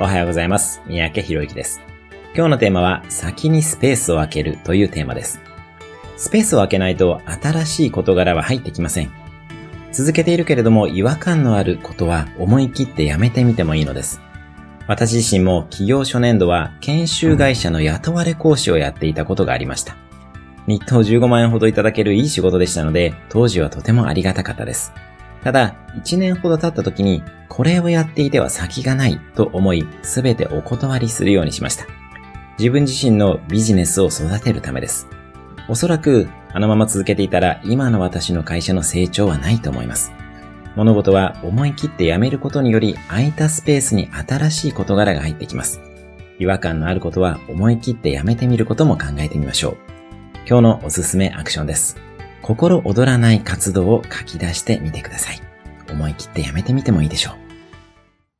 おはようございます。三宅博之です。今日のテーマは、先にスペースを空けるというテーマです。スペースを空けないと新しい事柄は入ってきません。続けているけれども違和感のあることは思い切ってやめてみてもいいのです。私自身も企業初年度は研修会社の雇われ講師をやっていたことがありました。日当15万円ほどいただけるいい仕事でしたので、当時はとてもありがたかったです。ただ、1年ほど経った時に、これをやっていては先がないと思い、すべてお断りするようにしました。自分自身のビジネスを育てるためです。おそらく、あのまま続けていたら、今の私の会社の成長はないと思います。物事は思い切ってやめることにより、空いたスペースに新しい事柄が入ってきます。違和感のあることは思い切ってやめてみることも考えてみましょう。今日のおすすめアクションです。心躍らない活動を書き出してみてください。思い切ってやめてみてもいいでしょう。